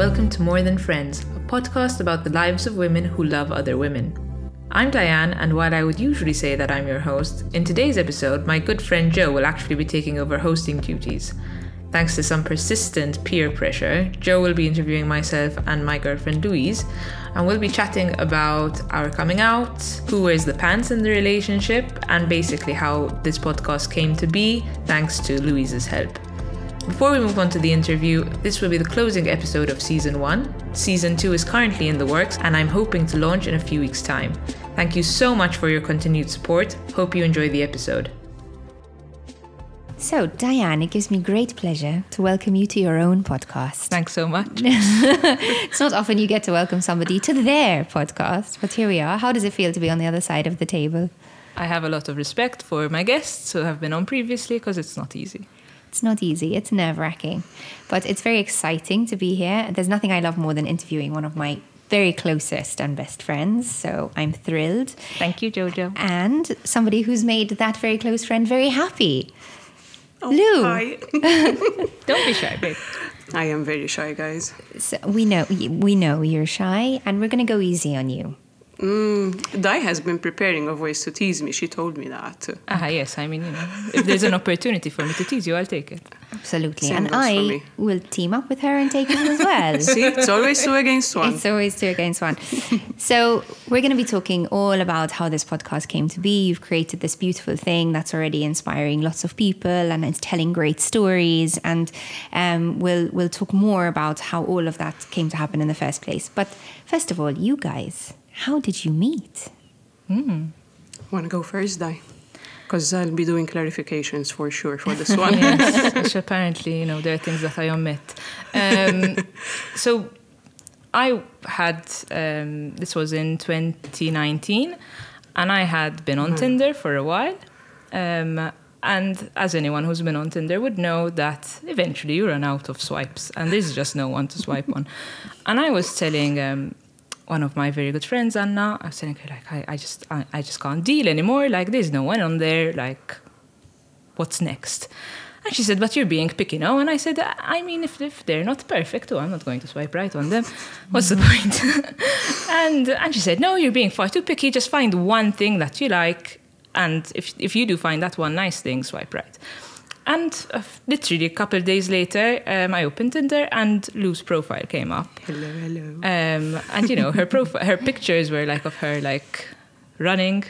welcome to More Than Friends, a podcast about the lives of women who love other women. I'm Diane, and while I would usually say that I'm your host, in today's episode, my good friend Jo will actually be taking over hosting duties. Thanks to some persistent peer pressure, Jo will be interviewing myself and my girlfriend Louise, and we'll be chatting about our coming out, who wears the pants in the relationship, and basically how this podcast came to be thanks to Louise's help. Before we move on to the interview, this will be the closing episode of season one. Season two is currently in the works, and I'm hoping to launch in a few weeks' time. Thank you so much for your continued support. Hope you enjoy the episode. So, Diane, it gives me great pleasure to welcome you to your own podcast. Thanks so much. it's not often you get to welcome somebody to their podcast, but here we are. How does it feel to be on the other side of the table? I have a lot of respect for my guests who have been on previously because it's not easy. It's not easy, it's nerve wracking, but it's very exciting to be here. There's nothing I love more than interviewing one of my very closest and best friends. So I'm thrilled. Thank you, Jojo. And somebody who's made that very close friend very happy. Oh, Lou. Hi. Don't be shy, babe. I am very shy, guys. So we know we know you're shy, and we're going to go easy on you. Mm, Di has been preparing a voice to tease me. She told me that. Ah, yes. I mean, you know, if there's an opportunity for me to tease you, I'll take it. Absolutely, Same and I will team up with her and take it as well. See, it's always two against one. It's always two against one. so, we're going to be talking all about how this podcast came to be. You've created this beautiful thing that's already inspiring lots of people and it's telling great stories. And um, we'll, we'll talk more about how all of that came to happen in the first place. But first of all, you guys, how did you meet? Want to go first, Di? Because I'll be doing clarifications for sure for this one. yes, which apparently, you know, there are things that I omit. Um, so I had, um, this was in 2019, and I had been on Tinder for a while. Um, and as anyone who's been on Tinder would know that eventually you run out of swipes, and there's just no one to swipe on. And I was telling um, one of my very good friends, Anna, I was telling her like, I, I just, I, I just can't deal anymore. Like, there's no one on there. Like, what's next? And she said, but you're being picky now. And I said, I mean, if, if they're not perfect, oh, I'm not going to swipe right on them. What's the point? and, and she said, no, you're being far too picky. Just find one thing that you like. And if, if you do find that one nice thing, swipe right. And uh, literally a couple days later, um, I opened Tinder and Lou's profile came up. hello, hello. Um, and you know, her profile, her pictures were like of her like running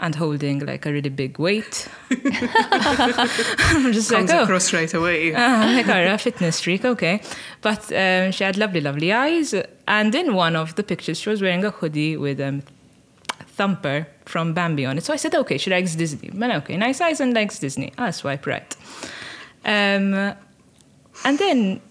and holding like a really big weight. I'm just Comes like, oh, across right away. Ah, like a fitness freak, okay. But um, she had lovely, lovely eyes. And in one of the pictures, she was wearing a hoodie with um, Thumper from Bambi on it. So I said, okay, she likes Disney. Well, okay, nice eyes and likes Disney. I'll swipe right. Um, and then,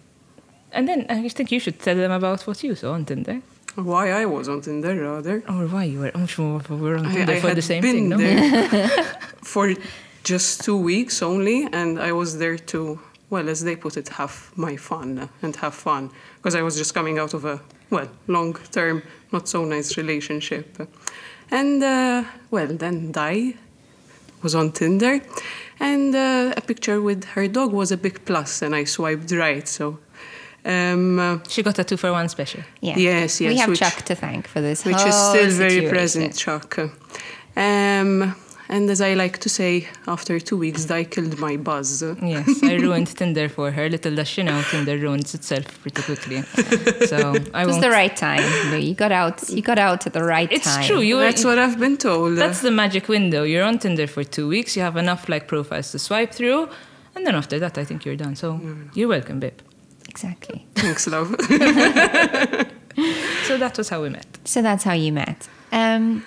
and then I think you should tell them about what you saw on Tinder. Why I was on Tinder, rather. Or why you were, I'm sure we were on I, Tinder I for the same been thing, no? there for just two weeks only, and I was there to, well, as they put it, have my fun and have fun. Because I was just coming out of a, well, long term, not so nice relationship. And, uh, well, then Di was on Tinder, and uh, a picture with her dog was a big plus, and I swiped right, so. Um, uh, She got a two for one special. Yeah. Yes, We have which- Chuck to thank for this. which is whole still very present, Chuck. Um, and as I like to say, after two weeks, I killed my buzz. Yes, I ruined Tinder for her. Little does she know, Tinder ruins itself pretty quickly. So I It was the right time. You got out. You got out at the right it's time. It's true. You were, That's what I've been told. that's the magic window. You're on Tinder for two weeks. You have enough like profiles to swipe through, and then after that, I think you're done. So you're welcome, babe. Exactly. Thanks, love. So that was how we met. So that's how you met. Um,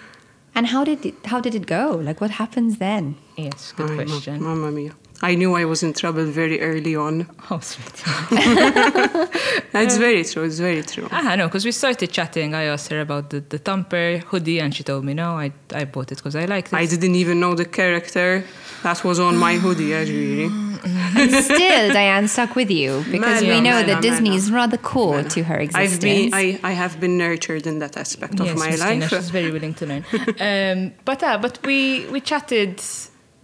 and how did it, how did it go? Like, what happens then? Yes, good Ay, ma- question. Mamma mia. I knew I was in trouble very early on. Oh, sweet. It's very true. It's very true. Ah, no, because we started chatting. I asked her about the, the Thumper hoodie, and she told me, no, I, I bought it because I liked it. I didn't even know the character that was on my hoodie, actually. And still, Diane stuck with you because we know Mela, that Disney is Mela. rather core to her existence. I've been, I, I have been nurtured in that aspect of my Christina, life. she's very willing to learn. um, but uh, but we we chatted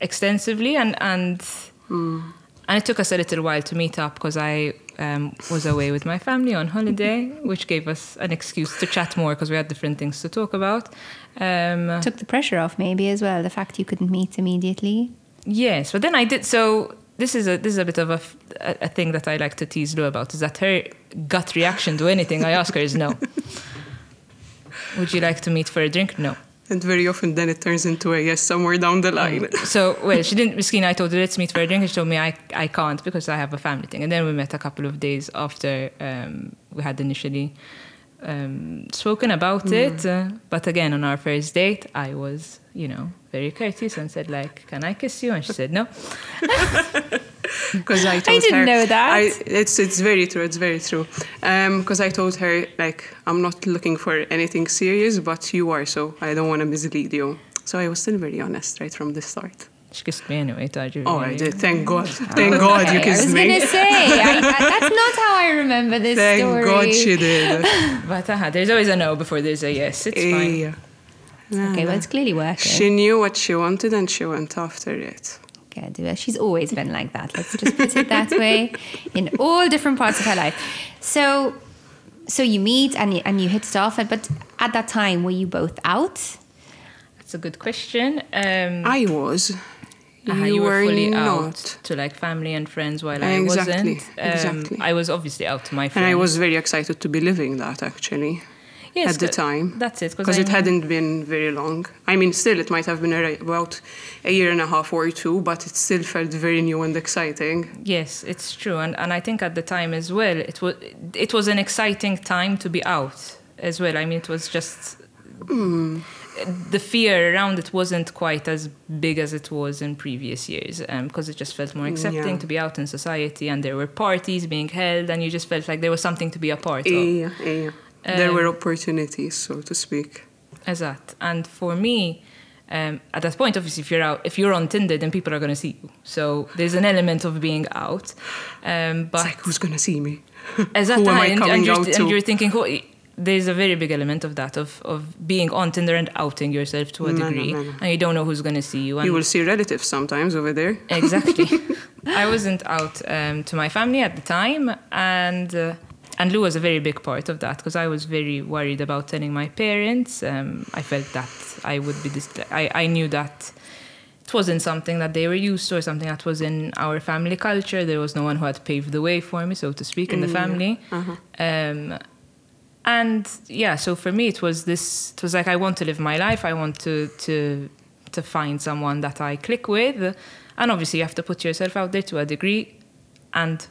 extensively, and and Hmm. and it took us a little while to meet up because I um, was away with my family on holiday, which gave us an excuse to chat more because we had different things to talk about. Um, Took the pressure off, maybe as well. The fact you couldn't meet immediately. Yes, but then I did. So this is a this is a bit of a, a thing that I like to tease Lou about. Is that her gut reaction to anything I ask her is no. Would you like to meet for a drink? No. And very often then it turns into a yes somewhere down the line. So well, she didn't. Miskina, I told her let's meet for a drink, and she told me I I can't because I have a family thing. And then we met a couple of days after um, we had initially um, spoken about it. Uh, but again, on our first date, I was you know very courteous and said like, "Can I kiss you?" And she said no. Because I told didn't her, know that. I, it's it's very true. It's very true. Because I told her like I'm not looking for anything serious, but you are, so I don't want to mislead you. So I was still very honest right from the start. She kissed me anyway. Did you Oh, I did. Thank God. Thank God you kissed me. I kissed was gonna say I, I, that's not how I remember this Thank story. God she did. But uh, there's always a no before there's a yes. It's fine. Yeah. Okay, well, it's clearly working. She knew what she wanted and she went after it. Okay, do it. She's always been like that. Let's just put it that way. In all different parts of her life. So, so you meet and you, and you hit it off. But at that time, were you both out? That's a good question. Um, I was. You, you were fully not. out to like family and friends while I wasn't. Um, exactly. I was obviously out to my friends. And. I was very excited to be living that actually yes, at the time. That's it. Because it hadn't been very long. I mean, still, it might have been about a year and a half or two, but it still felt very new and exciting. Yes, it's true, and and I think at the time as well, it was it was an exciting time to be out as well. I mean, it was just Hmm. The fear around it wasn't quite as big as it was in previous years because it just felt more accepting Yeah. to be out in society, and there were parties being held, and you just felt like there was something to be a part of. Yeah, yeah. there Um, were opportunities, so to speak. Exact. And for me, um, at that point, obviously, if you're out, if you're on Tinder, then people are going to see you. So there's an element of being out. Um, but It's like, who's gonna see me? exactly, who am I and, and you're, and you're thinking, oh, there's a very big element of that of of being on Tinder and outing yourself to a degree, and you don't know who's going to see you. And You will see relatives sometimes over there. Exactly. I wasn't out um, to my family at the time, and uh, and Lou was a very big part of that because I was very worried about telling my parents. Um, I felt that I would be dis- I, I knew that it wasn't something that they were used to or something that was in our family culture. There was no one who had paved the way for me, so to speak, in the family. Um, and yeah, so for me, it was this. It was like I want to live my life. I want to to to find someone that I click with, and obviously you have to put yourself out there to a degree, and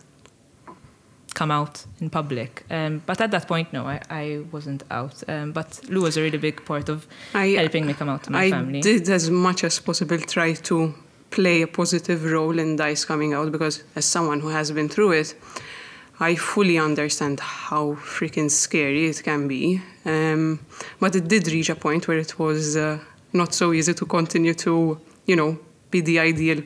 come out in public. Um, but at that point, no, I, I wasn't out. Um, but Lou was a really big part of I- helping me come out to my I family. did as much as possible try to play a positive role in Dice coming out because, as someone who has been through it, I fully understand how freaking scary it can be. Um, but it did reach a point where it was uh, not so easy to continue to, you know, be the ideal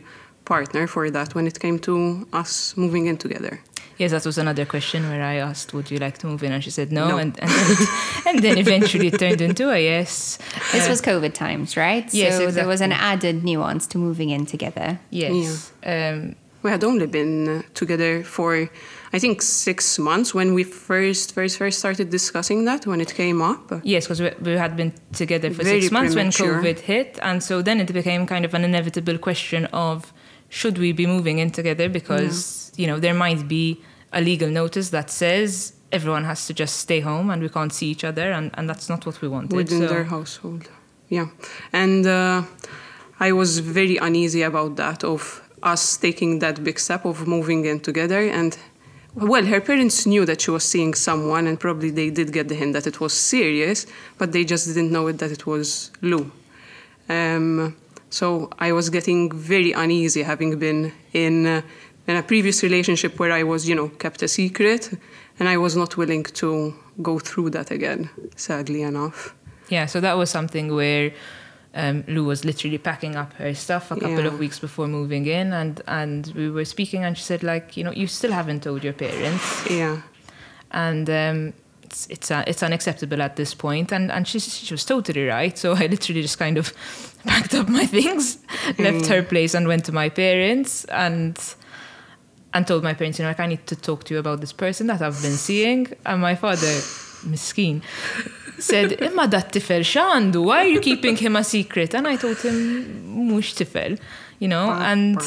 partner for that when it came to us moving in together. Yes, that was another question where I asked, "Would you like to move in?" And she said no, No. and and then, it, and then eventually it turned into a yes. This Uh, was COVID times, right? Yes, So there was an added nuance to moving in together. yes. Um, We had only been together for, I think, six months when we first, first, first started discussing that when it came up. Yes, because we, we had been together for Very six months premature. when COVID hit, and so then it became kind of an inevitable question of should we be moving in together because you know there might be a legal notice that says everyone has to just stay home and we can't see each other, and, and that's not what we wanted. within so- their household. Yeah, and uh, I was very uneasy about that of us taking that big step of moving in together. And well, her parents knew that she was seeing someone, and probably they did get the hint that it was serious, but they just didn't know it that it was Lou. Um, so I was getting very uneasy, having been in. Uh, in a previous relationship where I was, you know, kept a secret, and I was not willing to go through that again, sadly enough. Yeah, so that was something where um, Lou was literally packing up her stuff a couple Yeah. of weeks before moving in, and and we were speaking, and she said like, you know, you still haven't told your parents, Yeah. and um, it's it's, uh, it's unacceptable at this point, and and she she was totally right. So I literally just kind of packed up my things, left her place, and went to my parents, and and told my parents, you know, like I need to talk to you about this person that I've been seeing. And my father, miskin, said, Imma dat tifel why are you keeping him a secret? And I told him, mux tifel, you know, and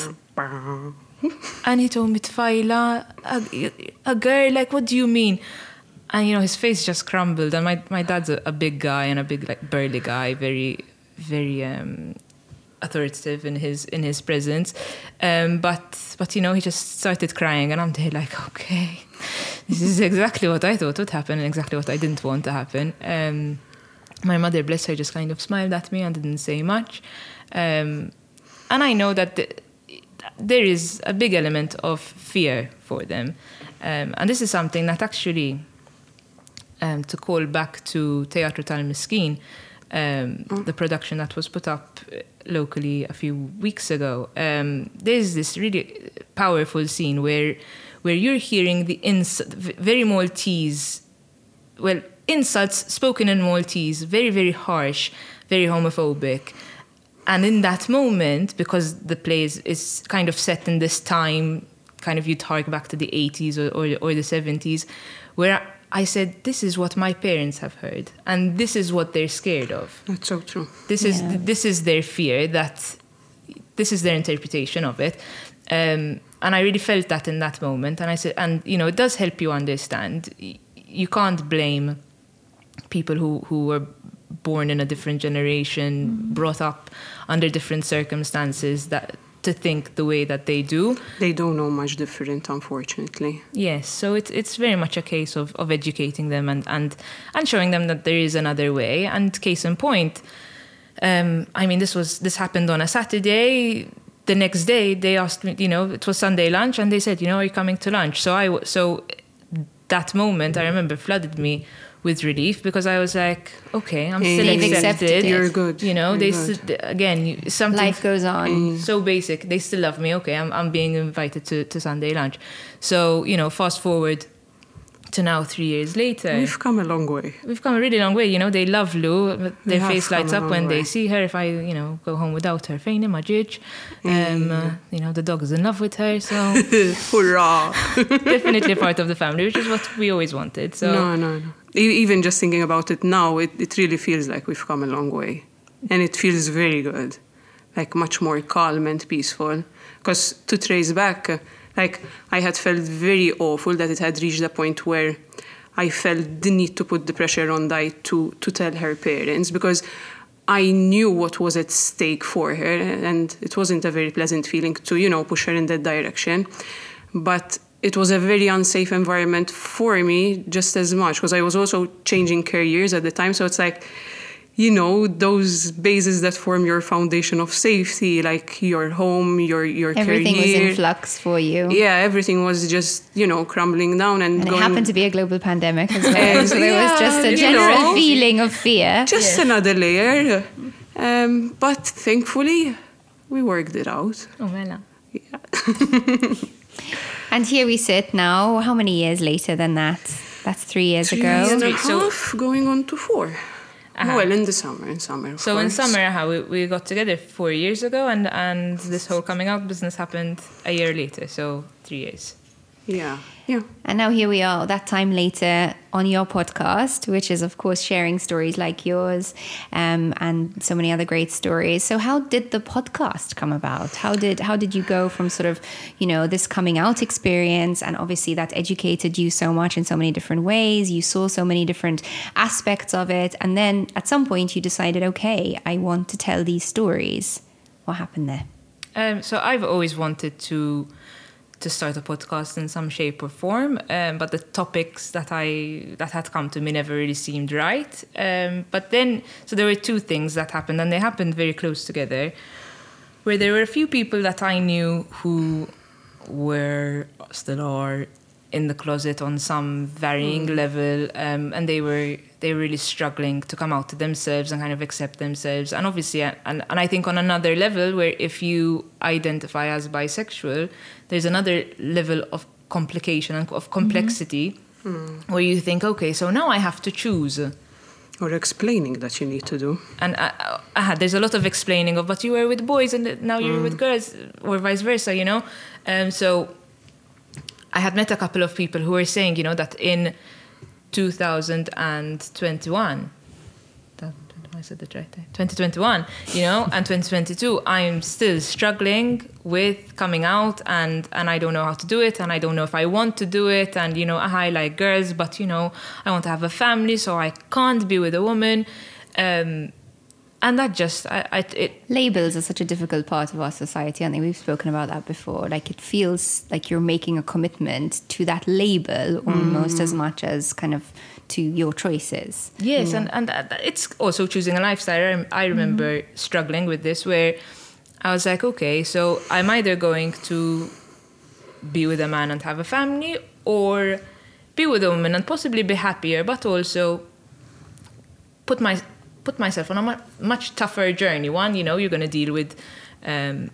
and he told me, Tfajla, a, a girl, like, what do you mean? And, you know, his face just crumbled. And my, my dad's a, a big guy and a big, like, burly guy, very, very um, authoritative in his in his presence. Um, but, but, you know, he just started crying. And I'm there like, okay, this is exactly what I thought would happen and exactly what I didn't want to happen. Um, my mother, bless her, just kind of smiled at me and didn't say much. Um, and I know that the, there is a big element of fear for them. Um, and this is something that actually, um, to call back to Teatro Tal Miskin, um, the production that was put up uh, locally a few weeks ago, um, there's this really powerful scene where, where you're hearing the ins- very Maltese, well, insults spoken in Maltese, very, very harsh, very homophobic. And in that moment, because the play is, is kind of set in this time, kind of you target back to the 80s or, or, or the 70s, where I said, this is what my parents have heard, and this is what they're scared of. That's so true. This is Yeah. this is their fear that this is their interpretation of it. Um, and I really felt that in that moment. And I said, and you know, it does help you understand. You can't blame people who, who were born in a different generation, brought up under different circumstances that to think the way that they do. They don't know much different, unfortunately. Yes, so it's it's very much a case of, of educating them and, and and showing them that there is another way. And case in point, um, I mean, this was this happened on a Saturday. The next day, they asked me, you know, it was Sunday lunch, and they said, you know, are you coming to lunch? So I w- so that moment, I remember, flooded me with relief because I was like, okay, I'm still They've accepted. accepted. You're good. You know, You're they good. st- again you, something Life goes on. Mm. so basic. They still love me. Okay, I'm, I'm being invited to, to Sunday lunch. So, you know, fast forward to now, three years later. We've come a long way. We've come a really long way. You know, they love Lou. but Their face lights up when way. they see her. If I, you know, go home without her, judge. Um, uh, you know, the dog is in love with her. So Hurrah! definitely part of the family, which is what we always wanted. So no, no, no. Even just thinking about it now, it, it really feels like we've come a long way. And it feels very good. Like much more calm and peaceful. Because to trace back, uh, like I had felt very awful that it had reached a point where I felt the need to put the pressure on Di to, to tell her parents because I knew what was at stake for her and it wasn't a very pleasant feeling to, you know, push her in that direction. But it was a very unsafe environment for me just as much because I was also changing careers at the time. So it's like, you know, those bases that form your foundation of safety, like your home, your your Everything was in flux for you. Yeah, everything was just you know crumbling down and, And it happened to be a global pandemic as well. so there was just a you general know. feeling of fear. just another layer. Um, but thankfully, we worked it out. Oh, well, And here we sit now. How many years later than that? That's three years Three ago. and a Three, so- going on to 4 Uh-huh. Well, in the summer, in summer. So in summer, how we, we got together four years ago, and and this whole coming out business happened a year later, so three years. Yeah, yeah. And now here we are, that time later on your podcast, which is, of course, sharing stories like yours um, and so many other great stories. So, how did the podcast come about? How did how did you go from sort of, you know, this coming out experience, and obviously that educated you so much in so many different ways. You saw so many different aspects of it, and then at some point you decided, okay, I want to tell these stories. What happened there? Um, so I've always wanted to to start a podcast in some shape or form, um, but the topics that I that had come to me never really seemed right. Um, but then, so there were two things that happened, and they happened very close together, where there were a few people that I knew who were still are in the closet on some varying level, um, and they were they were really struggling to come out to themselves and kind of accept themselves. And obviously, and, and I think on another level, where if you identify as bisexual, there's another level of complication and of complexity, where you think, okay, so now I have to choose. Or explaining that you need to do. And uh, uh, there's a lot of explaining of, but you were with boys and now you're with girls, or vice versa, you know. Um, so I had met a couple of people who were saying, you know, that in 2021, that, I said right there, 2021, you know, and 2022, I'm still struggling with coming out and, and I don't know how to do it and I don't know if I want to do it. And, you know, I like girls, but, you know, I want to have a family, so I can't be with a woman. Um, and that just I, I, it labels are such a difficult part of our society. I think we've spoken about that before. Like it feels like you're making a commitment to that label almost mm. as much as kind of to your choices. Yes, and and it's also choosing a lifestyle. I remember mm. struggling with this where I was like, okay, so I'm either going to be with a man and have a family, or be with a woman and possibly be happier, but also put my put myself on a much tougher journey. One, you know, you're going to deal with um,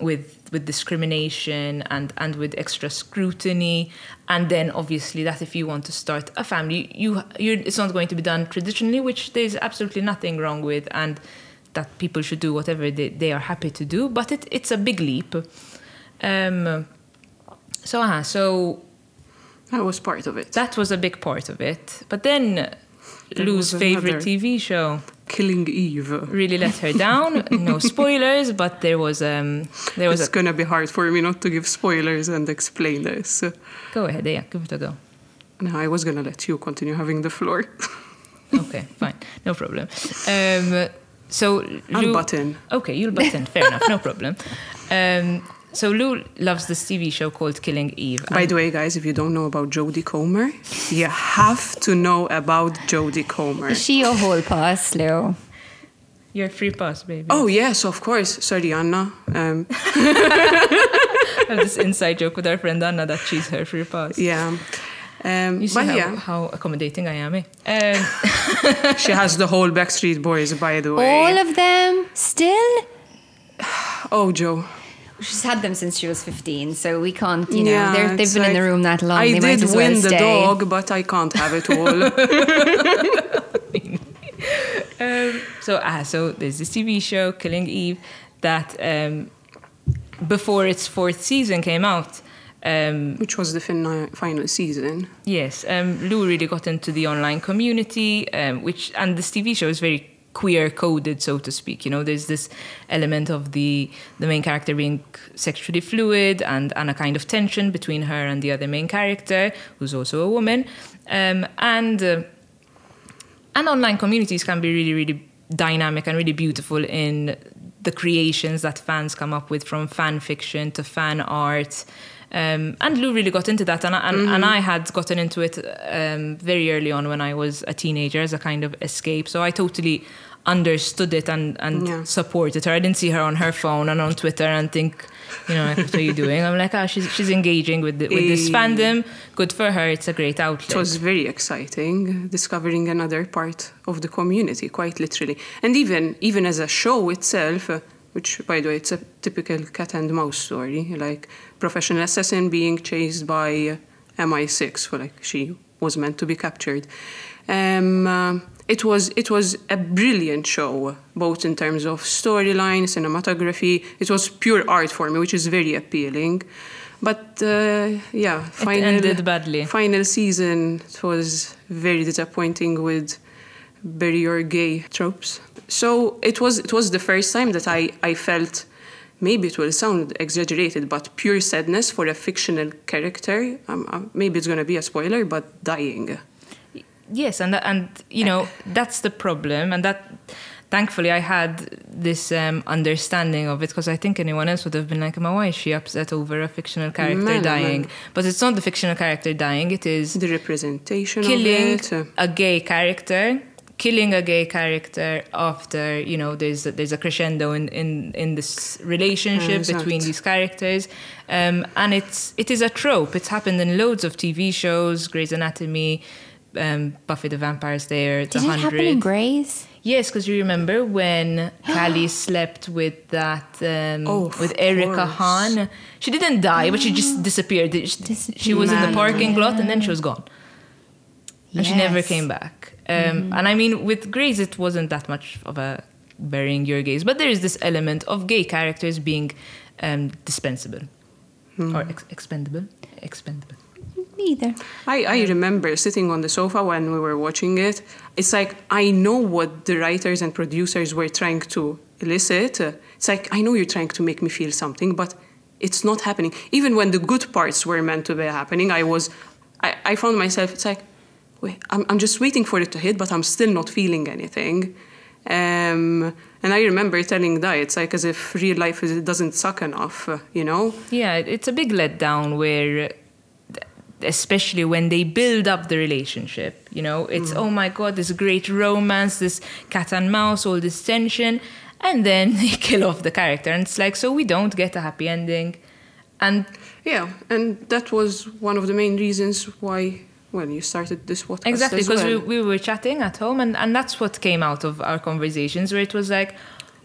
with with discrimination and and with extra scrutiny, and then obviously that if you want to start a family, you you it's not going to be done traditionally, which there's absolutely nothing wrong with, and that people should do whatever they, they are happy to do. But it, it's a big leap. Um, so uh, so that was part of it. That was a big part of it. But then Lou's favorite TV show. Killing Eve. Really let her down. no spoilers, but there was um there was. It's a... gonna be hard for me not to give spoilers and explain this. Go ahead, yeah, give it a go. No, I was gonna let you continue having the floor. okay, fine, no problem. Um, so Lou... I'll butt in. Okay, you'll butt in. Fair enough, no problem. Um, so Lou loves this TV show called Killing Eve. By the way, guys, if you don't know about Jodie Comer, you have to know about Jodie Comer. Is she your whole pass, Lou? Your free pass, baby. Oh yes, of course. Sorry, Anna. Um. I have this inside joke with our friend Anna that she's her free pass. Yeah. Um, you see how, yeah. how, accommodating I am. Eh? Um. she has the whole Backstreet Boys, by the way. All of them still. Oh, Jo. She's had them since she was 15, so we can't, you know, yeah, they've been like, in the room that long. I they did well win the dog, but I can't have it all. um, so, ah, so there's this TV show, Killing Eve, that um, before its fourth season came out, um, Which was the fin- final season. Yes, um, Lou really got into the online community, um, which and this TV show is very queer coded so to speak. You know there's this element of the the main character being sexually fluid and and a kind of tension between her and the other main character who's also a woman. Um, and uh, and online communities can be really really dynamic and really beautiful in the creations that fans come up with from fan fiction to fan art um, and Lou really got into that, and, and, mm-hmm. and I had gotten into it um, very early on when I was a teenager as a kind of escape. So I totally understood it and, and yeah. supported her. I didn't see her on her phone and on Twitter and think, you know, what are you doing? I'm like, ah, oh, she's, she's engaging with, the, with this fandom. Good for her. It's a great outlet. It was very exciting discovering another part of the community, quite literally. And even even as a show itself, uh, which by the way, it's a typical cat and mouse story, like professional assassin being chased by MI6, for like she was meant to be captured. Um, uh, it was it was a brilliant show, both in terms of storyline, cinematography. It was pure art for me, which is very appealing. But uh, yeah, final, it ended badly. Final season it was very disappointing with bury your gay tropes. So it was it was the first time that I, I felt maybe it will sound exaggerated, but pure sadness for a fictional character. Um, um, maybe it's going to be a spoiler, but dying. Yes, and and you know that's the problem, and that thankfully I had this um, understanding of it because I think anyone else would have been like, "Why is she upset over a fictional character man, dying?" Man. But it's not the fictional character dying; it is the representation killing of it. a gay character killing a gay character after you know there's a, there's a crescendo in in, in this relationship between these characters um, and it's it is a trope it's happened in loads of TV shows Grey's Anatomy um, Buffy the Vampire Slayer Did the it happen in Grey's Yes, because you remember when Callie slept with that um, oh, with Erica course. Hahn. She didn't die, but she just disappeared. She, disappeared. she was in the parking lot and then she was gone, and yes. she never came back. Um, mm-hmm. And I mean, with Grey's, it wasn't that much of a burying your gays, but there is this element of gay characters being um, dispensable. or ex- expendable, expendable. Either. I, I remember sitting on the sofa when we were watching it. It's like I know what the writers and producers were trying to elicit. It's like I know you're trying to make me feel something, but it's not happening. Even when the good parts were meant to be happening, I was, I, I found myself. It's like, wait, I'm, I'm just waiting for it to hit, but I'm still not feeling anything. Um, and I remember telling Di, it's like as if real life is, doesn't suck enough, uh, you know? Yeah, it's a big letdown where, especially when they build up the relationship, you know, it's oh my god, this great romance, this cat and mouse, all this tension, and then they kill off the character, and it's like so we don't get a happy ending, and Yeah, and that was one of the main reasons why, well, you started this podcast. exactly as because well. we, we were chatting at home, and and that's what came out of our conversations, where it was like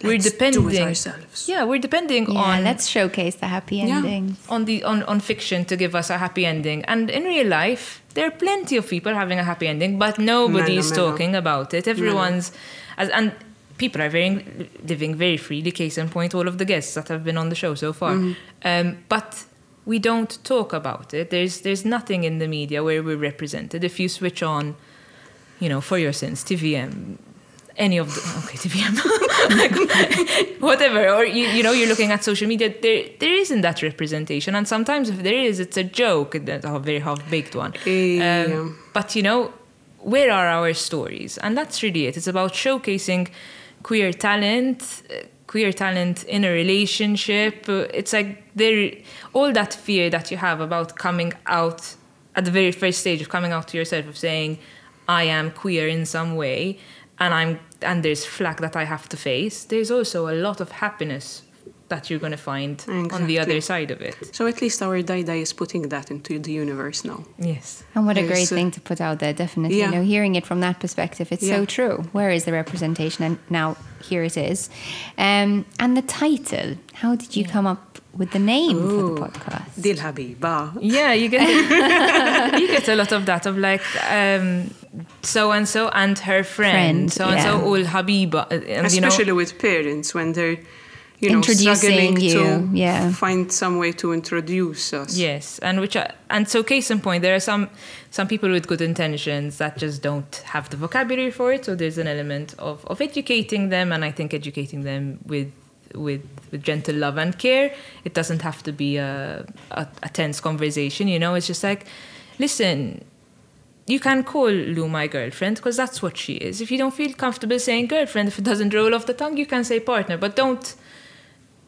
we're Let's do it depending, ourselves. yeah, we're depending Yeah, on let's showcase the happy Yeah. on the on, on fiction to give us a happy ending. And in real life, there are plenty of people having a happy ending, but nobody is Mellow, mellow. talking about it. Everyone's as and people are very living very freely. Case in point, all of the guests that have been on the show so far. Um, but we don't talk about it. There's there's nothing in the media where we're represented. If you switch on, you know, for your sins, TVM, any of the okay TVM, like, whatever, or you, you know, you're looking at social media. There there isn't that representation, and sometimes if there is, it's a joke, a very half baked one. Yeah. Um, but you know, where are our stories? And that's really it. It's about showcasing queer talent, queer talent in a relationship. It's like there, all that fear that you have about coming out at the very first stage of coming out to yourself of saying, "I am queer in some way," and I'm and there's flack that I have to face. There's also a lot of happiness that you're going to find on the other side of it. So at least our Di is putting that into the universe now. Yes. And what a great thing to put out there, definitely. Yeah. You know, hearing it from that perspective, it's so true. Where is the representation? And now here it is. Um, and the title, how did you come up with the name for the podcast? Dil Habiba. Yeah, you get you get a lot of that of like um, so and so and her friend, Friend, so and so yeah. all Habiba, uh, and you know Especially with parents when they're, you know, Introducing struggling you, to yeah. find some way to introduce us. Yes, and which are, and so case in point, there are some some people with good intentions that just don't have the vocabulary for it. So there's an element of of educating them, and I think educating them with with, with gentle love and care. It doesn't have to be a, a a tense conversation. You know, it's just like, listen. You can call Lou my girlfriend because that's what she is. If you don't feel comfortable saying girlfriend, if it doesn't roll off the tongue, you can say partner, but don't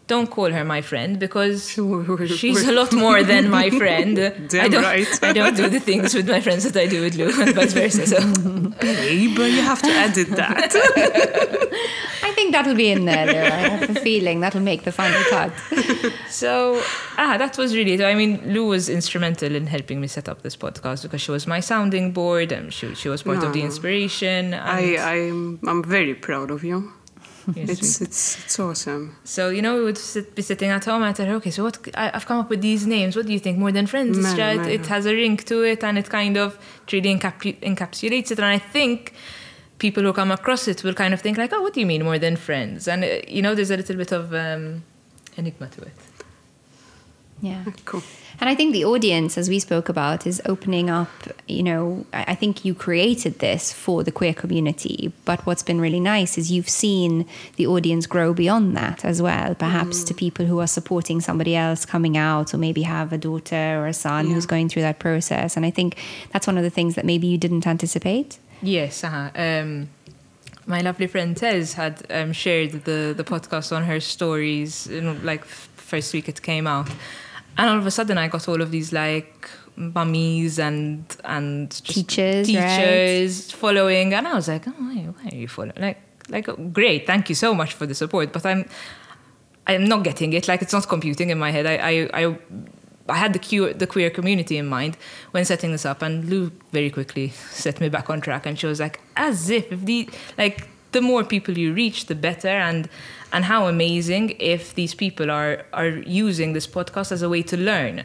don't call her my friend because Sure. she's a lot more than my friend. Damn I don't, right. I don't do the things with my friends that I do with Lou, and vice versa. So Babe, you have to edit that. I think that'll be in there. Though. I have a feeling that'll make the final cut. So ah, that was really. I mean, Lou was instrumental in helping me set up this podcast because she was my sounding board and she she was part of the inspiration. I, I'm, I'm very proud of you. It's, it's, it's awesome. so you know, we would sit, be sitting at home and I said, okay, so what? I, I've come up with these names. What do you think? More than friends? Mano, just, it has a ring to it, and it kind of really encapu- encapsulates it. And I think people who come across it will kind of think like, oh, what do you mean more than friends? And uh, you know, there's a little bit of um, enigma to it. Yeah. Cool. And I think the audience, as we spoke about, is opening up. You know, I think you created this for the queer community, but what's been really nice is you've seen the audience grow beyond that as well, perhaps to people who are supporting somebody else coming out, or maybe have a daughter or a son Yeah. who's going through that process. And I think that's one of the things that maybe you didn't anticipate. Yes, uh-huh. um, my lovely friend Tez had um, shared the, the podcast on her stories, you know, like f- first week it came out, and all of a sudden I got all of these like mummies and and just Teachers, teachers following, and I was like, oh, why, why are you following? Like, like, oh, great, thank you so much for the support, but I'm I'm not getting it. Like, it's not computing in my head. I I. I I had the, queer, the queer community in mind when setting this up, and Lou very quickly set me back on track. And she was like, "As if, if the like, the more people you reach, the better." And and how amazing if these people are are using this podcast as a way to learn.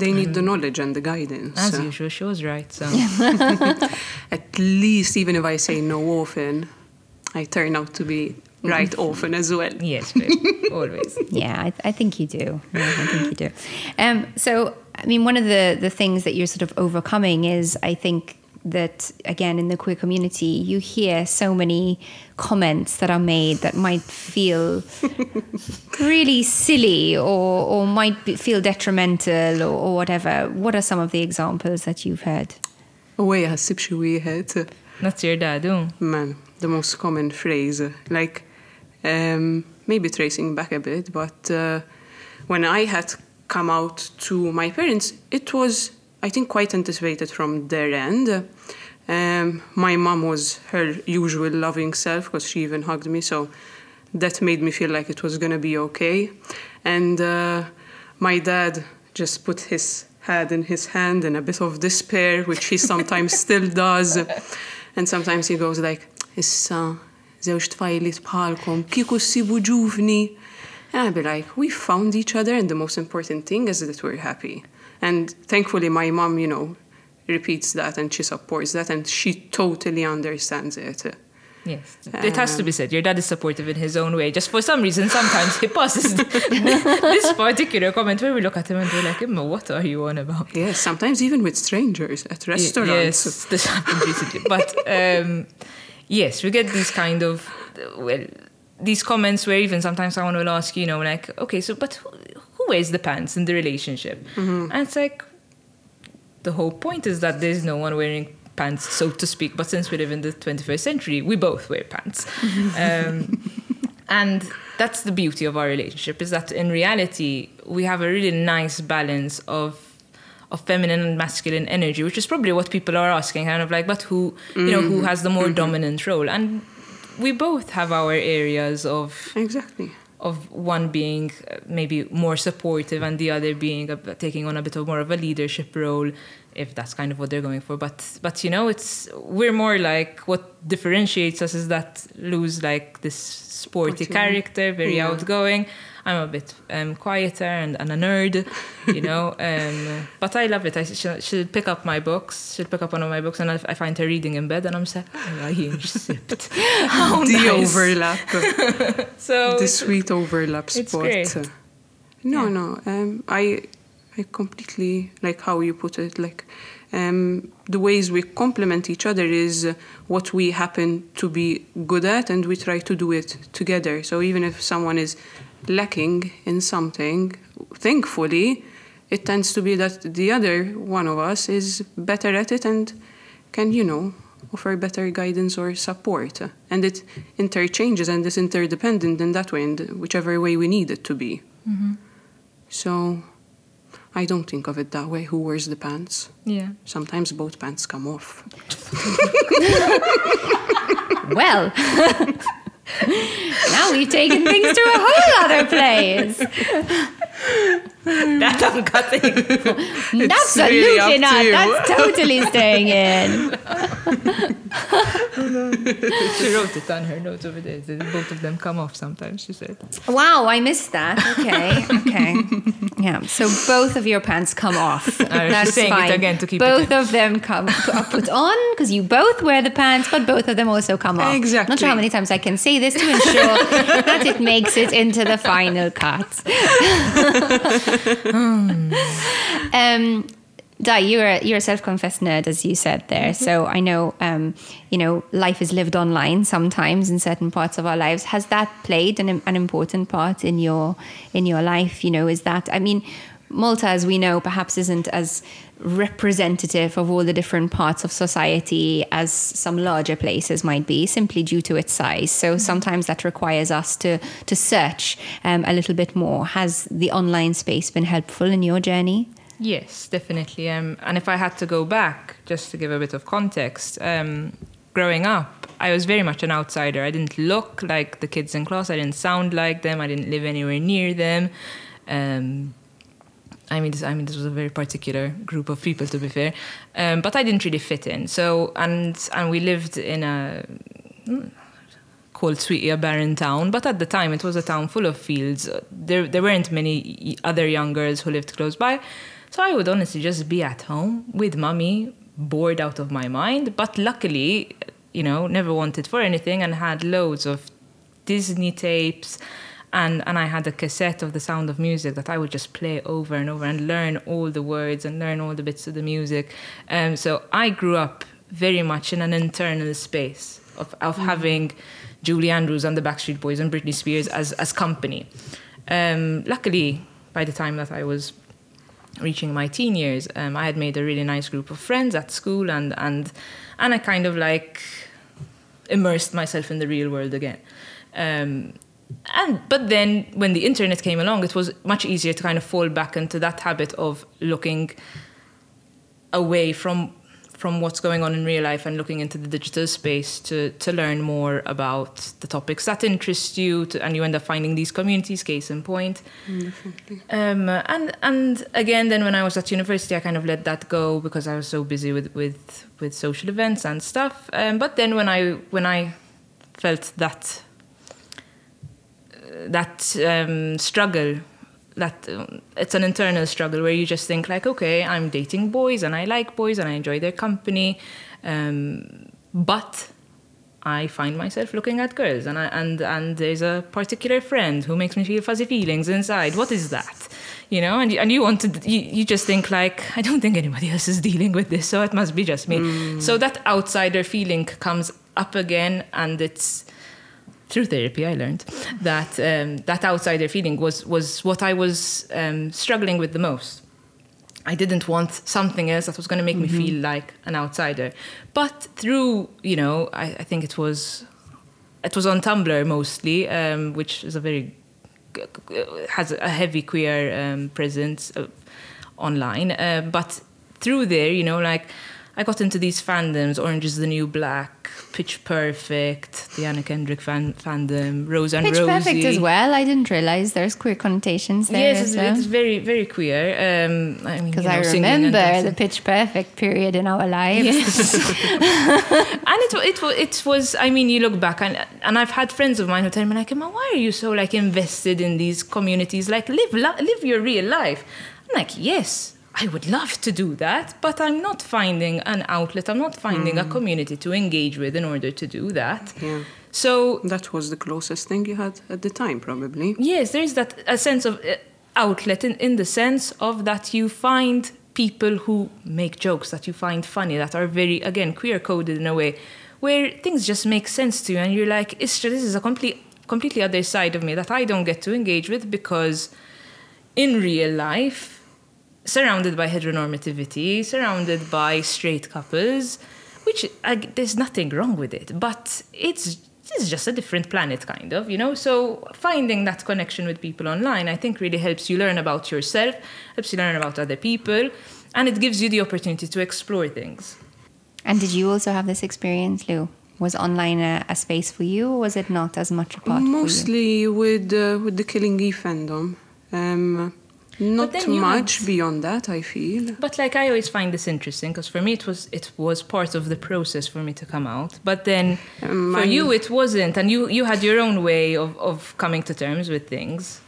They need the knowledge and the guidance. As Uh, usual, she was right. So At least, even if I say no often, I turn out to be right often as well. Yes, babe, always. Yeah, I, I think you do. Yeah, I think you do. Um, so, I mean, one of the the things that you're sort of overcoming is, I think that again in the queer community, you hear so many comments that are made that might feel really silly or or might be, feel detrimental or, or whatever. What are some of the examples that you've heard? Away ħassib xi wieħed. That's your dad, oh. Man, the most common phrase, like um, maybe tracing back a bit, but uh, when I had come out to my parents, it was, I think, quite anticipated from their end. Um, my mom was her usual loving self because she even hugged me, so that made me feel like it was gonna be okay. And uh, my dad just put his head in his hand in a bit of despair, which he sometimes still does. And sometimes he goes like, issa, zewġ tfajlit bħalkom, kiku sibu ġuvni. And I'd be like, we found each other and the most important thing is that we're happy. And thankfully my mom, you know, repeats that and she supports that and she totally understands it. Yes, it has to be said. Your dad is supportive in his own way. Just for some reason, sometimes he passes this particular comment where we look at him and we're like, Emma, what are you on about? Yes, sometimes even with strangers at restaurants. Yes, this happened recently. But um, yes, we get these kind of, well, these comments where even sometimes someone will ask, you know, like, okay, so, but who, who wears the pants in the relationship? And it's like, the whole point is that there's no one wearing pants, so to speak. But since we live in the 21st century, we both wear pants. um, and that's the beauty of our relationship is that in reality, we have a really nice balance of of feminine and masculine energy, which is probably what people are asking, kind of like, but who, you know, who has the more dominant role? And we both have our areas of Exactly. Of one being uh, maybe more supportive and the other being a, taking on a bit of more of a leadership role if that's kind of what they're going for but but you know it's we're more like what differentiates us is that lose like this sporty Sporty. character very Yeah. outgoing I'm a bit um, quieter and, and a nerd, you know. Um, but I love it. I, she'll, she'll pick up my books. She'll pick up one of my books, and I, I find her reading in bed, and I'm like, oh, yeah, sipped. How the nice. overlap. So the sweet overlap it's spot. great. No, Yeah. no. Um, I, I completely like how you put it. Like, um, the ways we complement each other is uh, what we happen to be good at, and we try to do it together. So even if someone is lacking in something, thankfully, it tends to be that the other one of us is better at it and can, you know, offer better guidance or support. And it interchanges and is interdependent in that way, in whichever way we need it to be. Mm-hmm. So I don't think of it that way. Who wears the pants? yeah. Sometimes both pants come off. Well, now we've taken things to a whole other place. That I'm cutting. Absolutely really not. you. That's totally staying in. she wrote it on her notes over there. Both of them come off sometimes, she said. Wow, I missed that. Okay, okay. Yeah, so both of your pants come off. she's saying it again to keep Both in. of them come are put on because you both wear the pants, but both of them also come off. Exactly. Not sure how many times I can say this to ensure that it makes it into the final cut. um, Di, you're a, you're a self-confessed nerd, as you said there. So I know, um, you know, life is lived online sometimes in certain parts of our lives. Has that played an, an important part in your in your life? You know, is that I mean, Malta, as we know, perhaps isn't as representative of all the different parts of society as some larger places might be, simply due to its size. So sometimes that requires us to to search um, a little bit more. Has the online space been helpful in your journey? Yes, definitely. Um, and if I had to go back, just to give a bit of context, um, growing up, I was very much an outsider. I didn't look like the kids in class. I didn't sound like them. I didn't live anywhere near them. Um, I mean, this, I mean, this was a very particular group of people, to be fair. Um, but I didn't really fit in. So, and and we lived in a called Swieqi, a barren town. But at the time, it was a town full of fields. There, there weren't many other young girls who lived close by. So I would honestly just be at home with mommy, bored out of my mind. But luckily, you know, never wanted for anything and had loads of Disney tapes. And, and I had a cassette of the sound of music that I would just play over and over and learn all the words and learn all the bits of the music. Um, so I grew up very much in an internal space of, of mm. having Julie Andrews and the Backstreet Boys and Britney Spears as, as company. Um, luckily, by the time that I was reaching my teen years, um, I had made a really nice group of friends at school, and and and I kind of like immersed myself in the real world again. Um, and but then when the internet came along it was much easier to kind of fall back into that habit of looking away from from what's going on in real life and looking into the digital space to to learn more about the topics that interest you to, and you end up finding these communities case in point. Um, and and again then when I was at university I kind of let that go because I was so busy with with with social events and stuff. Um, but then when I when I felt that that um, struggle that um, it's an internal struggle where you just think like okay i'm dating boys and i like boys and i enjoy their company um, but i find myself looking at girls and I, and and there's a particular friend who makes me feel fuzzy feelings inside. What is that? You know and, and you want to you, you just think like i don't think anybody else is dealing with this so it must be just me. Mm. so that outsider feeling comes up again and it's through therapy, I learned that um, that outsider feeling was was what I was um, struggling with the most. I didn't want something else that was going to make mm-hmm. me feel like an outsider. But through, you know, I, I think it was it was on Tumblr mostly, um, which is a very has a heavy queer um, presence uh, online. Uh, but through there, you know, like I got into these fandoms Orange is the New Black, Pitch Perfect, the Anna Kendrick fan- fandom, Rose and Pitch Rosie. Perfect as well. I didn't realize there's queer connotations there. Yes, it's, well. it's very, very queer. Um, I mean, I remember the Pitch Perfect period in our lives. Yes. and it, it, it was, I mean, you look back, and, and I've had friends of mine who tell me, like, "Emma, why are you so like invested in these communities? Like, live, live your real life. I'm like, yes I would love to do that, but I'm not finding an outlet. I'm not finding mm. a community to engage with in order to do that. Yeah. So that was the closest thing you had at the time, probably. Yes, there is that a sense of uh, outlet in, in the sense of that you find people who make jokes that you find funny that are very again queer coded in a way where things just make sense to you and you're like, Istra, this is a complete completely other side of me that I don't get to engage with because in real life surrounded by heteronormativity, surrounded by straight couples, which I, there's nothing wrong with it, but it's it's just a different planet, kind of, you know. So finding that connection with people online, I think, really helps you learn about yourself, helps you learn about other people, and it gives you the opportunity to explore things. And did you also have this experience, Lou? Was online a, a space for you, or was it not as much a part? Mostly with uh, with the Killing Eve fandom. Um, not much beyond that, I feel. But like I always find this interesting because for me it was it was part of the process for me to come out. But then um, for you it wasn't, and you you had your own way of of coming to terms with things.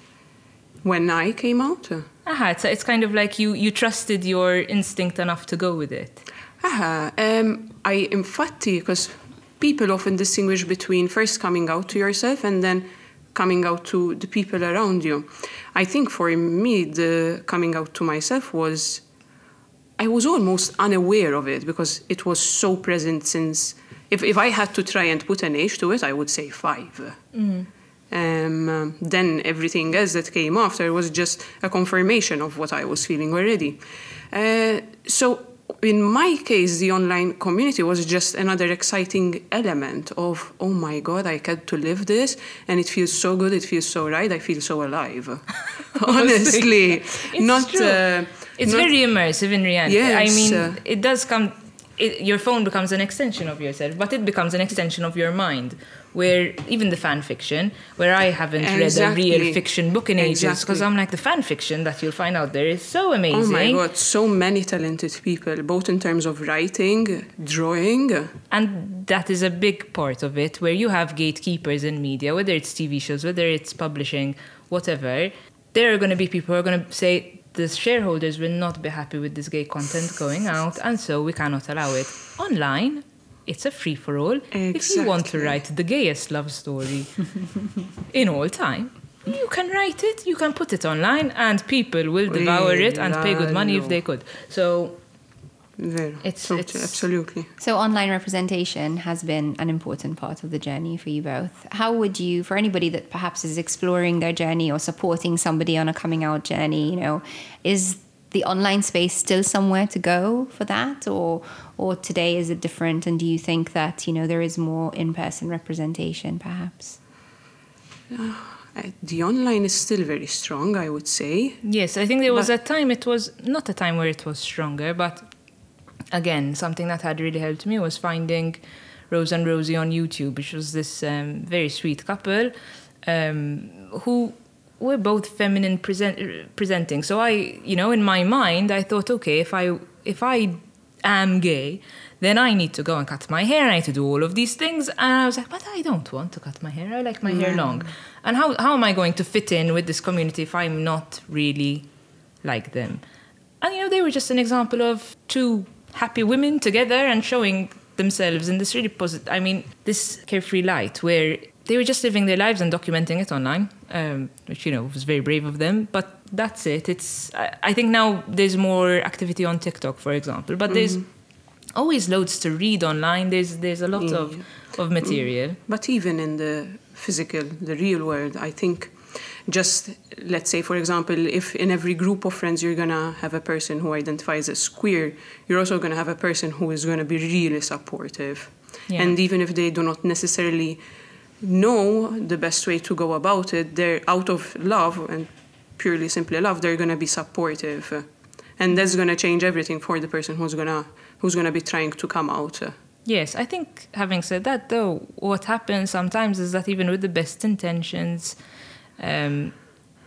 When I came out. Aha, it's, it's kind of like you you trusted your instinct enough to go with it. Aha, um, I infatti because people often distinguish between first coming out to yourself and then coming out to the people around you. I think for me, the coming out to myself was, I was almost unaware of it because it was so present since, if, if I had to try and put an age to it, I would say 5 mm. um, then everything else that came after was just a confirmation of what I was feeling already. Uh, so in my case, the online community was just another exciting element of, oh my God, I get to live this and it feels so good, it feels so right, I feel so alive. Honestly. it's not. Uh, it's not, very immersive in reality. Yes, I mean, uh, it does come, it, your phone becomes an extension of yourself, but it becomes an extension of your mind where even the fan fiction, where I haven't exactly. read a real fiction book in ages, because. I'm like the fan fiction that you'll find out there is so amazing. Oh my god, so many talented people, both in terms of writing, drawing, and that is a big part of it, where you have gatekeepers in media, whether it's TV shows, whether it's publishing, whatever. There are going to be people who are going to say the shareholders will not be happy with this gay content going out, and so we cannot allow it online it's a free for all. If you want to write the gayest love story in all time, you can write it, you can put it online, and people will devour it and pay good money if they could. So Very. It's- Tot- it's- absolutely. So online representation has been an important part of the journey for you both. How would you, for anybody that perhaps is exploring their journey or supporting somebody on a coming out journey, you know, is the online space still somewhere to go for that, or or today is it different? And do you think that you know there is more in person representation, perhaps? Uh, the online is still very strong, I would say. Yes, I think there was But- a time, it was not a time where it was stronger, but again, something that had really helped me was finding Rose and Rosie on YouTube, which was this um, very sweet couple um, who were both feminine present, presenting. So I, you know, in my mind, I thought, okay, if I if I am gay, then I need to go and cut my hair. I need to do all of these things. And I was like, but I don't want to cut my hair. I like my hair long. And how, how am I going to fit in with this community if I'm not really like them? And you know, they were just an example of two happy women together and showing themselves in this really positive, I mean, this carefree light where they were just living their lives and documenting it online, um, which, you know, was very brave of them. But that's it. It's, I, I think now there's more activity on TikTok, for example, but there's always loads to read online. There's, there's a lot of, of material. But even in the physical, the real world, I think just let's say, for example, if in every group of friends you're gonna have a person who identifies as queer, you're also gonna have a person who is gonna be really supportive. Yeah. And even if they do not necessarily know the best way to go about it, they're out of love and purely simply love, they're gonna be supportive. And that's gonna change everything for the person who's gonna who's gonna be trying to come out. Yes, I think having said that, though, what happens sometimes is that even with the best intentions, um,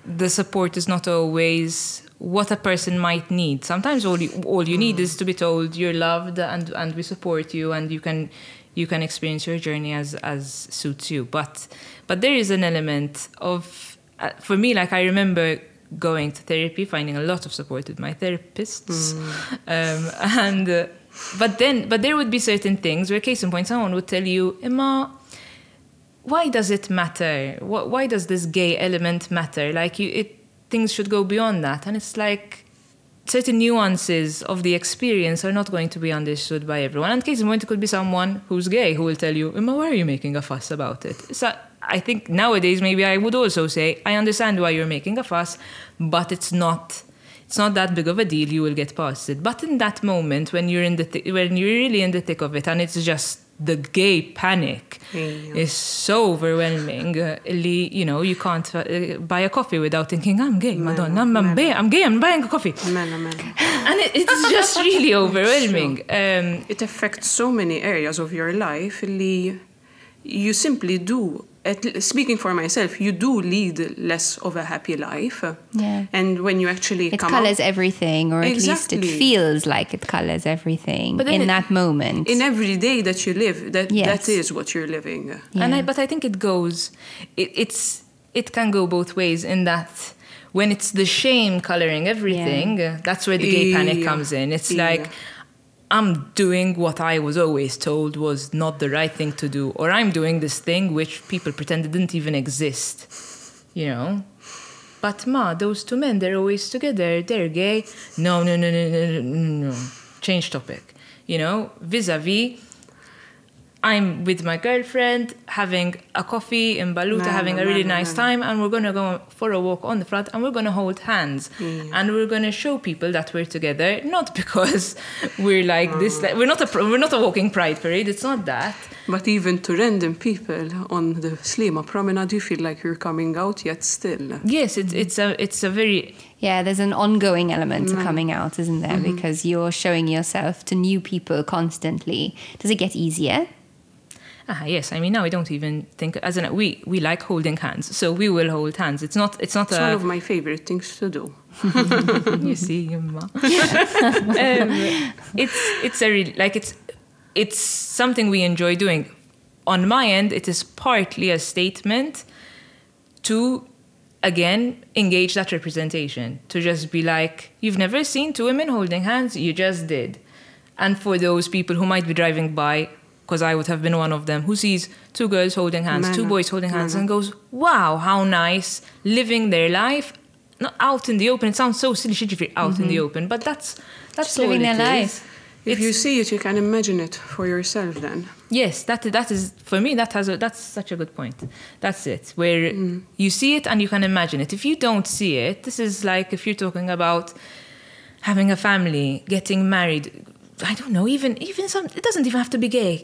the support is not always what a person might need. Sometimes all you, all you need is to be told you're loved and, and we support you and you can you can experience your journey as as suits you. But but there is an element of uh, for me, like I remember going to therapy, finding a lot of support with my therapists, um, and. Uh, but then, but there would be certain things where, case in point, someone would tell you, Emma, why does it matter? Wh- Why does this gay element matter? Like, you, it things should go beyond that, and it's like certain nuances of the experience are not going to be understood by everyone. And case in point, it could be someone who's gay who will tell you, Emma, why are you making a fuss about it? So I think nowadays maybe I would also say, I understand why you're making a fuss, but it's not it's not that big of a deal. You will get past it. But in that moment, when you're in the th- when you're really in the thick of it, and it's just the gay panic Yeah. is so overwhelming. Uh, you know, you can't uh, buy a coffee without thinking, "I'm gay, Madonna. I'm, I'm, gay, I'm gay. I'm buying a coffee," Man, man. and it, it's just really overwhelming. Um, it affects so many areas of your life. You simply do. At, speaking for myself, you do lead less of a happy life. Yeah. And when you actually It come colors out, everything, or at least it feels like it colors everything But in it- that moment. in every day that you live, that Yes. that is what you're living. And I, but I think it goes, it, it's it can go both ways in that when it's the shame coloring everything, uh, that's where the gay panic Yeah. comes in. It's Yeah. like I'm doing what I was always told was not the right thing to do, or I'm doing this thing which people pretended didn't even exist, you know. But ma, those two men, they're always together. They're gay. No, no, no, no, no, no, no. Change topic. You know, vis-a-vis. I'm with my girlfriend having a coffee in Balluta, No, having no, a really no, no, nice no. time, and we're gonna go for a walk on the front, and we're gonna hold hands, and we're gonna show people that we're together, not because we're like this. Like, we're not a we're not a walking pride parade. It's not that. But even to random people on the Sliema promenade, you feel like you're coming out, yet still. Yes, it's it's a it's a very Yeah, there's an ongoing element Mm. to coming out, isn't there? Mm-hmm. Because you're showing yourself to new people constantly. Does it get easier? Ah, yes. I mean, now I don't even think as in we we like holding hands, so we will hold hands. It's not it's not It's one of my favorite things to do. you see, um, it's it's a real like it's it's something we enjoy doing. On my end, it is partly a statement to again engage that representation. To just be like, you've never seen two women holding hands, you just did. And for those people who might be driving by, because I would have been one of them who sees two girls holding hands, two boys holding hands, Manna. and goes, "Wow, how nice living their life." Not out in the open. It sounds so silly shit if you're out in the mm-hmm. open, but that's that's Just living their life. If It's- you see it, you can imagine it for yourself then. Yes, that that is for me. That has a, that's such a good point. That's it. Where mm. you see it and you can imagine it. If you don't see it, this is like if you're talking about having a family, getting married. I don't know. Even even some. It doesn't even have to be gay.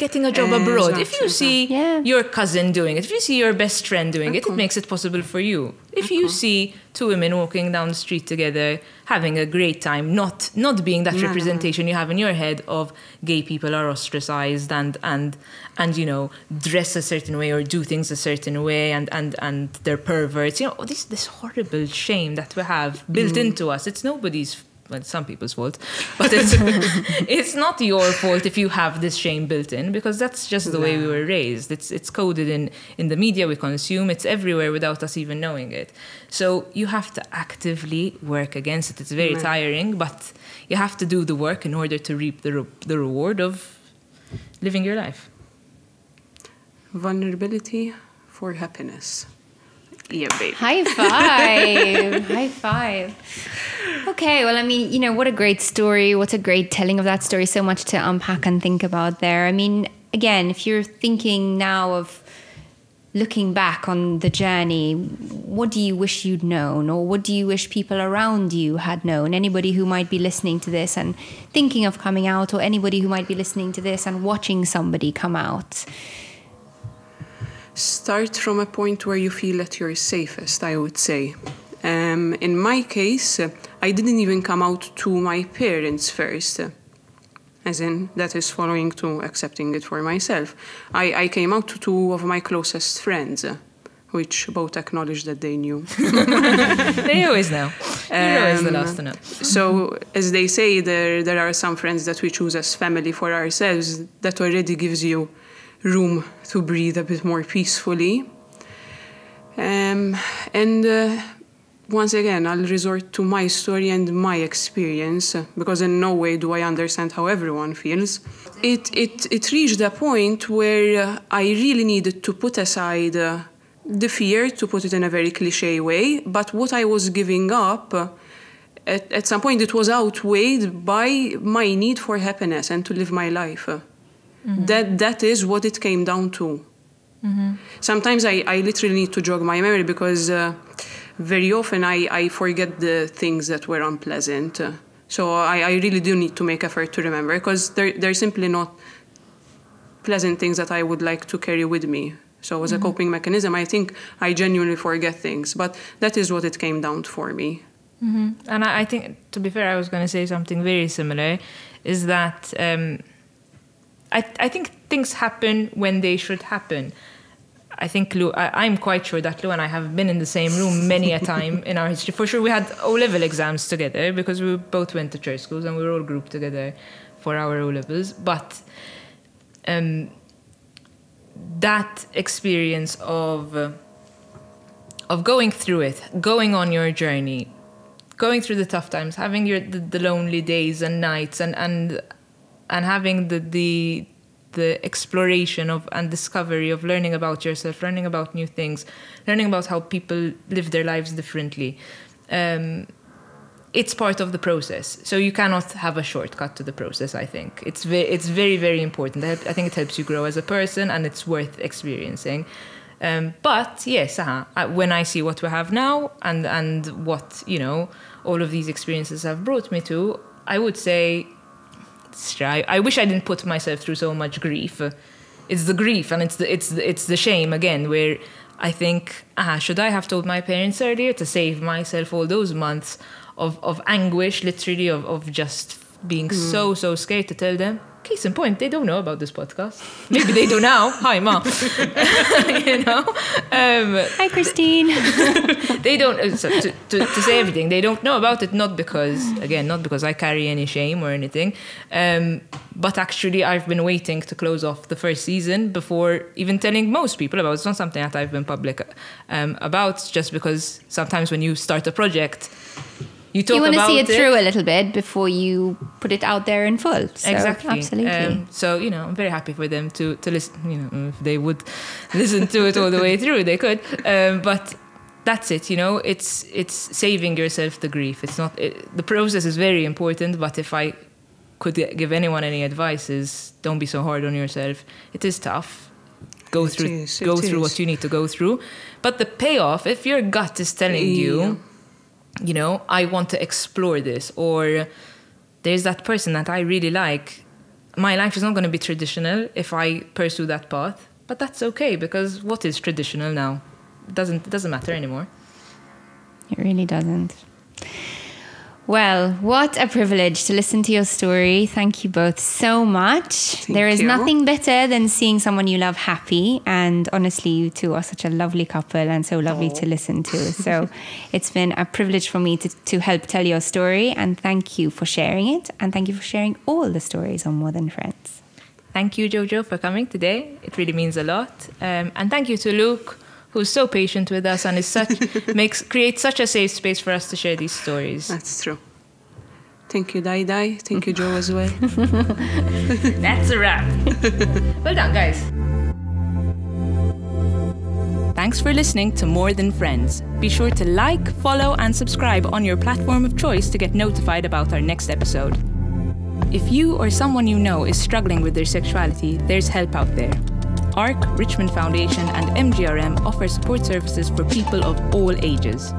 Getting a job abroad. If you see Yeah. your cousin doing it, if you see your best friend doing it, it makes it possible for you. If you see two women walking down the street together, having a great time, not not being that representation you have in your head of gay people are ostracized and and and you know dress a certain way or do things a certain way and and and they're perverts. You know this this horrible shame that we have built mm. into us. It's nobody's. Well, some people's fault, but it's it's not your fault if you have this shame built in because that's just the way we were raised. It's it's coded in in the media we consume. It's everywhere without us even knowing it. So you have to actively work against it. It's very Right. tiring, but you have to do the work in order to reap the re- the reward of living your life. Vulnerability for happiness. High five. High five. Okay, well, I mean, you know, what a great story. What a great telling of that story. So much to unpack and think about there. I mean, again, if you're thinking now of looking back on the journey, what do you wish you'd known? Or what do you wish people around you had known? Anybody who might be listening to this and thinking of coming out, or anybody who might be listening to this and watching somebody come out? Start from a point where you feel at your safest, I would say. Um, in my case, uh, I didn't even come out to my parents first. As in, that is following to accepting it for myself. I, I came out to two of my closest friends, which both acknowledged that they knew. They always know. You're always the Um, last to know. So, as they say, there there are some friends that we choose as family for ourselves. That already gives you room to breathe a bit more peacefully. Um, and uh, once again, I'll resort to my story and my experience because in no way do I understand how everyone feels. It it it reached a point where uh, I really needed to put aside. Uh, the fear, to put it in a very cliche way, but what I was giving up, uh, at, at some point it was outweighed by my need for happiness and to live my life. Uh, That that is what it came down to. Sometimes I, I literally need to jog my memory because uh, very often I, I forget the things that were unpleasant. So I, I really do need to make effort to remember because they're, they're simply not pleasant things that I would like to carry with me. So as a coping mechanism, I think I genuinely forget things. But that is what it came down to for me. And I, I think, to be fair, I was going to say something very similar. Is that um, I, I think things happen when they should happen. I think Lou, I, I'm quite sure that Lou and I have been in the same room many a time in our history. For sure, we had O level exams together because we both went to church schools and we were all grouped together for our O levels. But um, that experience of uh, of going through it, going on your journey, going through the tough times, having your the, the lonely days and nights, and and and having the the the exploration of and discovery of learning about yourself, learning about new things, learning about how people live their lives differently. Um, it's part of the process, so you cannot have a shortcut to the process. I think it's very, it's very, very important. I think it helps you grow as a person, and it's worth experiencing. Um, but yes, uh-huh, uh, when I see what we have now and and what you know all of these experiences have brought me to, I would say, I, I wish I didn't put myself through so much grief. It's the grief and it's the it's the, it's the shame again where I think, ah, should I have told my parents earlier to save myself all those months of, of anguish, literally of, of just being so so scared to tell them. Case in point, they don't know about this podcast. Maybe they do now. Hi, mom. you know, um, Hi, Christine. they don't uh, so to, to, to say everything they don't know about it not because again not because i carry any shame or anything um, but actually i've been waiting to close off the first season before even telling most people about it. it's not something that i've been public um, about just because sometimes when you start a project you talk you want to see it, through a little bit before you put it out there in full. So, exactly Absolutely. Um, so you know i'm very happy for them to to listen you know if they would listen to it all the way through they could um, but that's it you know it's it's saving yourself the grief it's not it, the process is very important but if i could give anyone any advice is don't be so hard on yourself it is tough go It through is, go through is. what you need to go through but the payoff if your gut is telling Yeah. you you know, I want to explore this, or there's that person that I really like. My life is not going to be traditional if I pursue that path, but that's okay because what is traditional now? It doesn't it doesn't matter anymore. It really doesn't. Well, what a privilege to listen to your story. Thank you both so much. there is you. nothing better than seeing someone you love happy. And honestly, you two are such a lovely couple and so lovely to listen to. So it's been a privilege for me to, to help tell your story. And thank you for sharing it. And thank you for sharing all the stories on More Than Friends. Thank you, Jojo, for coming today. It really means a lot, um, and thank you to Luke, who's so patient with us and is such makes creates such a safe space for us to share these stories. That's true. Thank you, Dai Dai. Thank you, Jo, as well. That's a wrap. well done, guys. Thanks for listening to More Than Friends. Be sure to like, follow, and subscribe on your platform of choice to get notified about our next episode. If you or someone you know is struggling with their sexuality, there's help out there. ARC, Richmond Foundation, and MGRM offer support services for people of all ages.